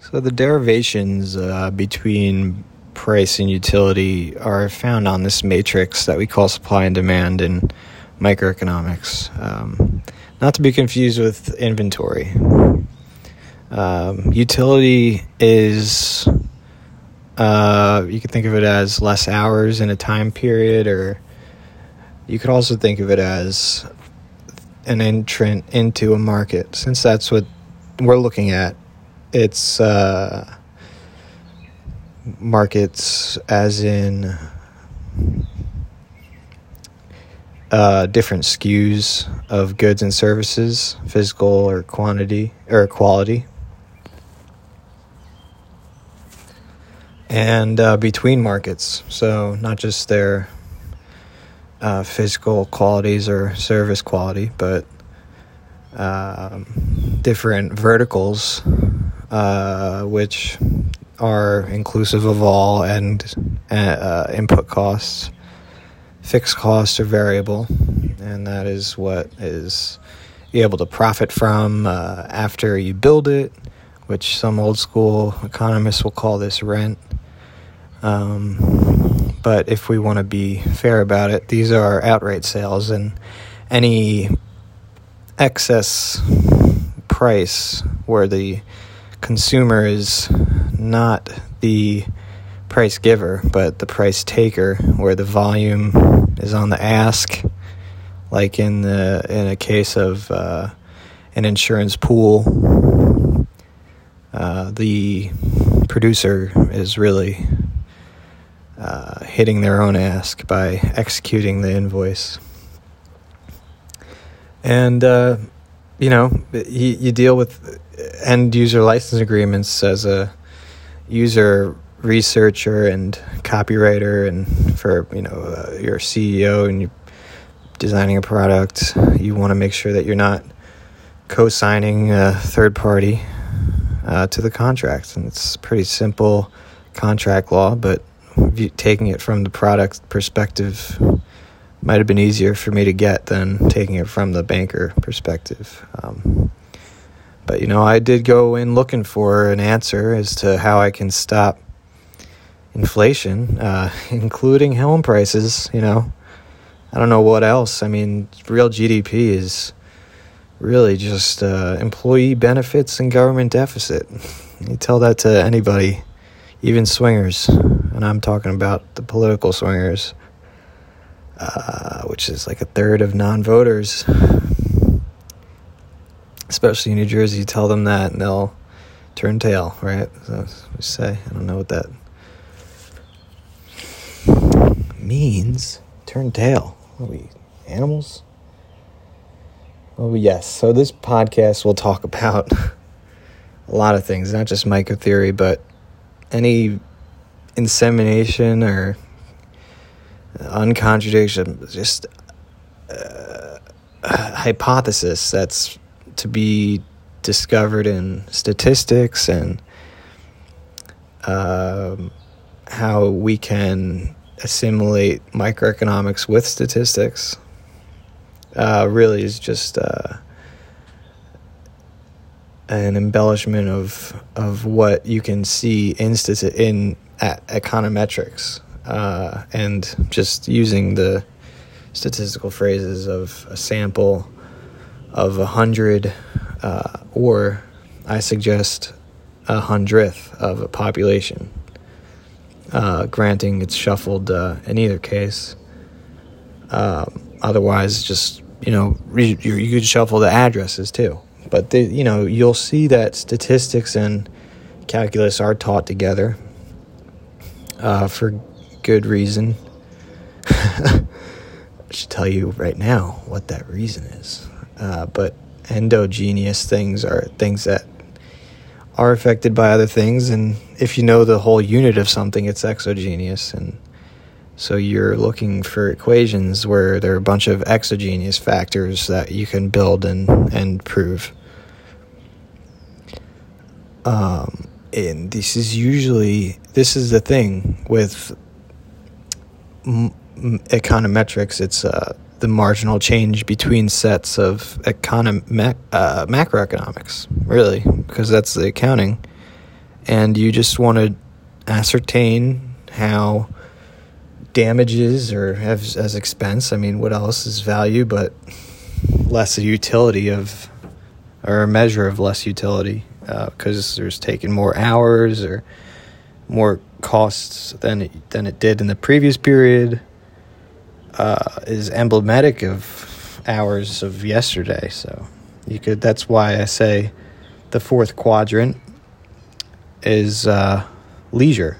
So the derivations uh, between price and utility are found on this matrix that we call supply and demand in microeconomics. Um, not to be confused with inventory. Um, utility is, uh, you can think of it as less hours in a time period, or you could also think of it as an entrant into a market, since that's what we're looking at. It's uh, markets as in uh, different SKUs of goods and services, physical or quantity or quality. And uh, between markets, so not just their uh, physical qualities or service quality, but um, different verticals, uh, which are inclusive of all and uh, input costs. Fixed costs are variable, and that is what is able to profit from uh, after you build it, which some old school economists will call this rent. Um, but if we want to be fair about it, these are outright sales, and any excess price where the consumer is not the price giver, but the price taker, where the volume is on the ask, like in the in a case of uh, an insurance pool. Uh, the producer is really uh, hitting their own ask by executing the invoice. And, uh, you know, you, you deal with end user license agreements as a user researcher and copywriter and for, you know, uh, your CEO and you're designing a product, you want to make sure that you're not co-signing a third party uh, to the contract. And it's pretty simple contract law, but taking it from the product perspective might have been easier for me to get than taking it from the banker perspective. Um, but you know, I did go in looking for an answer as to how I can stop inflation, uh, including home prices. You know, I don't know what else. I mean, real GDP is really just uh, employee benefits and government deficit. You tell that to anybody, even swingers, and I'm talking about the political swingers uh, which is like a third of non voters, especially in New Jersey. You tell them that and they'll turn tail, right? So we say. I don't know what that means. Turn tail. Are we animals? Oh, yes. So this podcast will talk about a lot of things, not just micro theory, but any insemination or uncontradicted, just uh, hypothesis that's to be discovered in statistics and um, how we can assimilate microeconomics with statistics uh, really is just uh, an embellishment of of what you can see in stati- in econometrics uh, and just using the statistical phrases of a sample of a hundred, uh, or I suggest a hundredth of a population. Uh, granting it's shuffled uh, in either case. Um, otherwise, just you know, you, you could shuffle the addresses too. But the, you know, you'll see that statistics and calculus are taught together uh, for good reason. I should tell you right now what that reason is. Uh, but endogenous things are things that are affected by other things, and if you know the whole unit of something, it's exogenous, and so you're looking for equations where there are a bunch of exogenous factors that you can build and and prove. Um, and this is usually this is the thing with econometrics, it's uh, the marginal change between sets of econom- uh, macroeconomics, really, because that's the accounting. and you just want to ascertain how damages or as, as expense. I mean, what else is value but less utility of, or a measure of less utility because uh, there's taken more hours or more costs than it, than it did in the previous period. Uh, is emblematic of hours of yesterday. So you could. That's why I say the fourth quadrant is uh, leisure.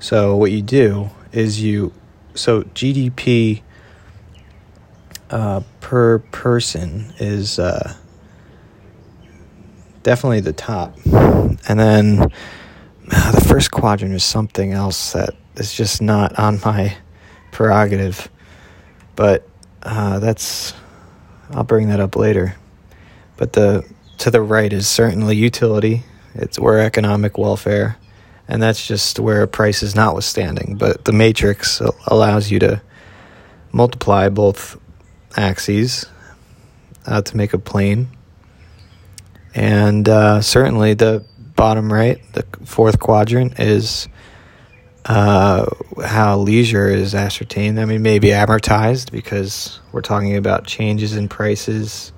So what you do is you so GDP uh, per person is uh, definitely the top, and then the first quadrant is something else that is just not on my prerogative, but uh, that's I'll bring that up later. But the to the right is certainly utility. It's where economic welfare and that's just where price is notwithstanding. But the matrix allows you to multiply both axes uh, to make a plane, and uh, certainly the bottom right, the fourth quadrant, is uh, how leisure is ascertained. I mean, maybe amortized because we're talking about changes in prices.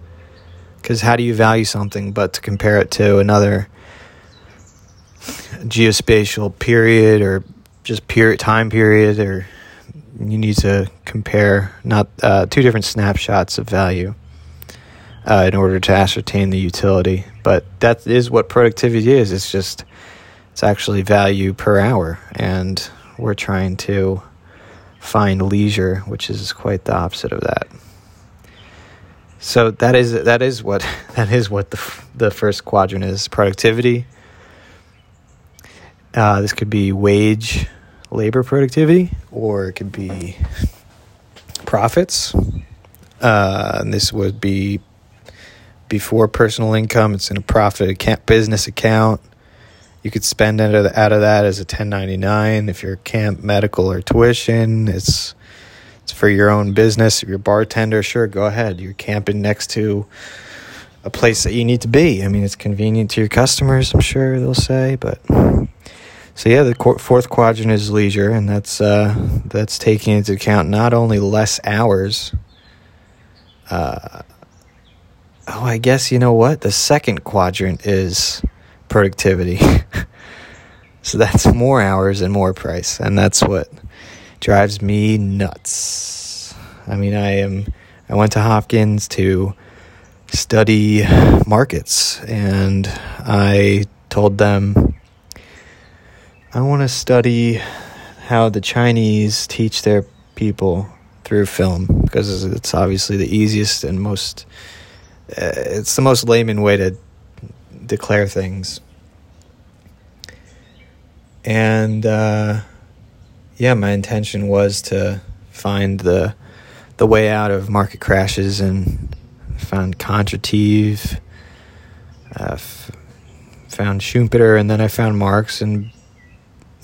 Because how do you value something but to compare it to another? geospatial period or just period time period or you need to compare not uh, two different snapshots of value uh, in order to ascertain the utility. But that is what productivity is. It's just it's actually value per hour. And we're trying to find leisure which is quite the opposite of that. So that is that is what that is what the the first quadrant is. Productivity. Uh, this could be wage labor productivity, or it could be profits. Uh, this would be before personal income. It's in a profit account, business account. You could spend out of, out of that as a 1099 if you're camp medical or tuition. It's it's for your own business. If you're a bartender, sure, go ahead. You're camping next to a place that you need to be. I mean, it's convenient to your customers, I'm sure they'll say, but so yeah, the fourth quadrant is leisure, and that's uh, that's taking into account not only less hours. Uh, oh, I guess you know what the second quadrant is productivity. so that's more hours and more price, and that's what drives me nuts. I mean, I am. I went to Hopkins to study markets, and I told them I want to study how the Chinese teach their people through film because it's obviously the easiest and most it's the most layman way to declare things. And uh, yeah, my intention was to find the the way out of market crashes and found Kondratiev, uh, f- found Schumpeter, and then I found Marx and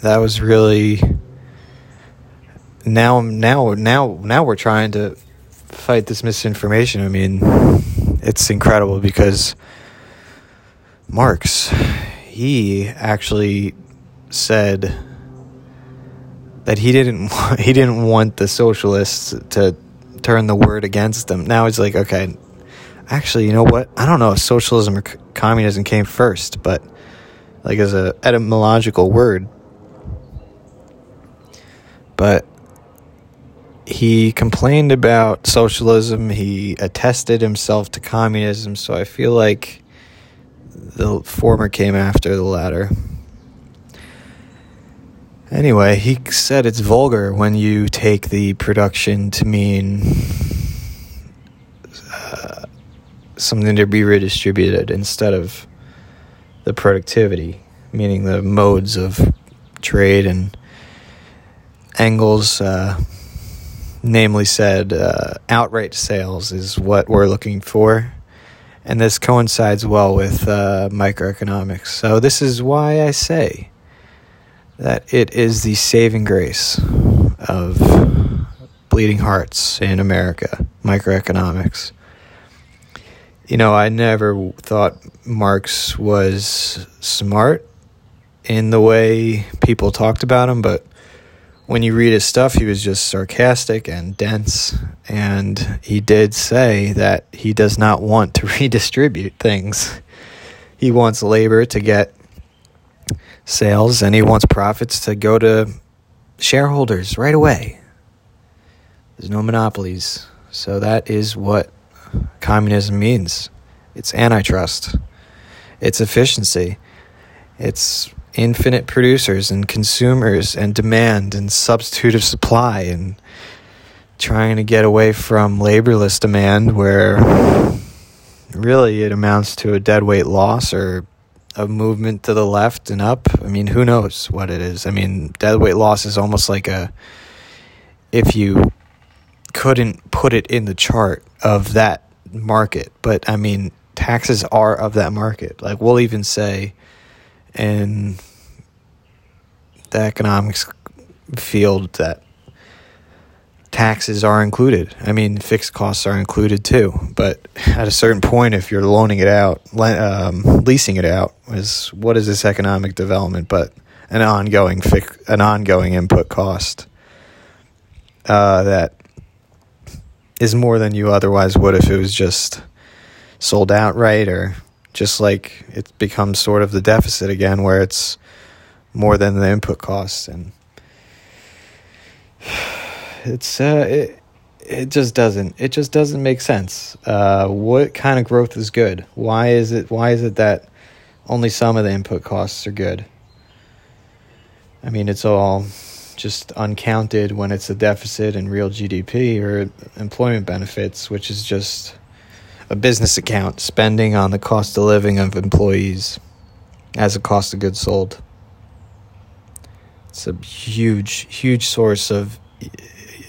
that was really now now now now we're trying to fight this misinformation. I mean, it's incredible because Marx he actually said that he didn't want, he didn't want the socialists to turn the word against them. Now it's like, okay, actually, you know what? I don't know if socialism or communism came first, but like as a etymological word, but he complained about socialism. He attested himself to communism. So I feel like the former came after the latter. Anyway, he said it's vulgar when you take the production to mean uh, something to be redistributed instead of the productivity, meaning the modes of trade and Engels uh, namely said uh, outright sales is what we're looking for. And this coincides well with uh, microeconomics. So, this is why I say that it is the saving grace of bleeding hearts in America, microeconomics. You know, I never thought Marx was smart in the way people talked about him, but when you read his stuff, he was just sarcastic and dense. And he did say that he does not want to redistribute things. He wants labor to get sales and he wants profits to go to shareholders right away. There's no monopolies. So that is what communism means it's antitrust, it's efficiency, it's infinite producers and consumers and demand and substitutive supply and trying to get away from laborless demand where really it amounts to a deadweight loss or a movement to the left and up. I mean, who knows what it is? I mean, deadweight loss is almost like a if you couldn't put it in the chart of that market, but I mean, taxes are of that market. Like we'll even say in the economics field that taxes are included. I mean, fixed costs are included too. But at a certain point, if you're loaning it out, um, leasing it out, is what is this economic development but an ongoing fix, an ongoing input cost uh, that is more than you otherwise would if it was just sold outright or just like it becomes sort of the deficit again where it's more than the input costs and it's uh it, it just doesn't it just doesn't make sense. Uh what kind of growth is good? Why is it why is it that only some of the input costs are good? I mean it's all just uncounted when it's a deficit in real gdp or employment benefits which is just a business account spending on the cost of living of employees as a cost of goods sold. It's a huge, huge source of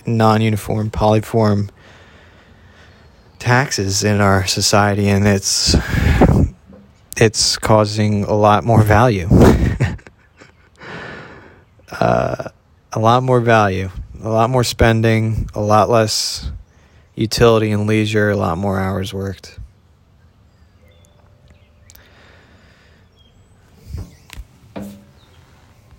non uniform, polyform taxes in our society, and it's it's causing a lot more value. uh, a lot more value, a lot more spending, a lot less utility and leisure, a lot more hours worked.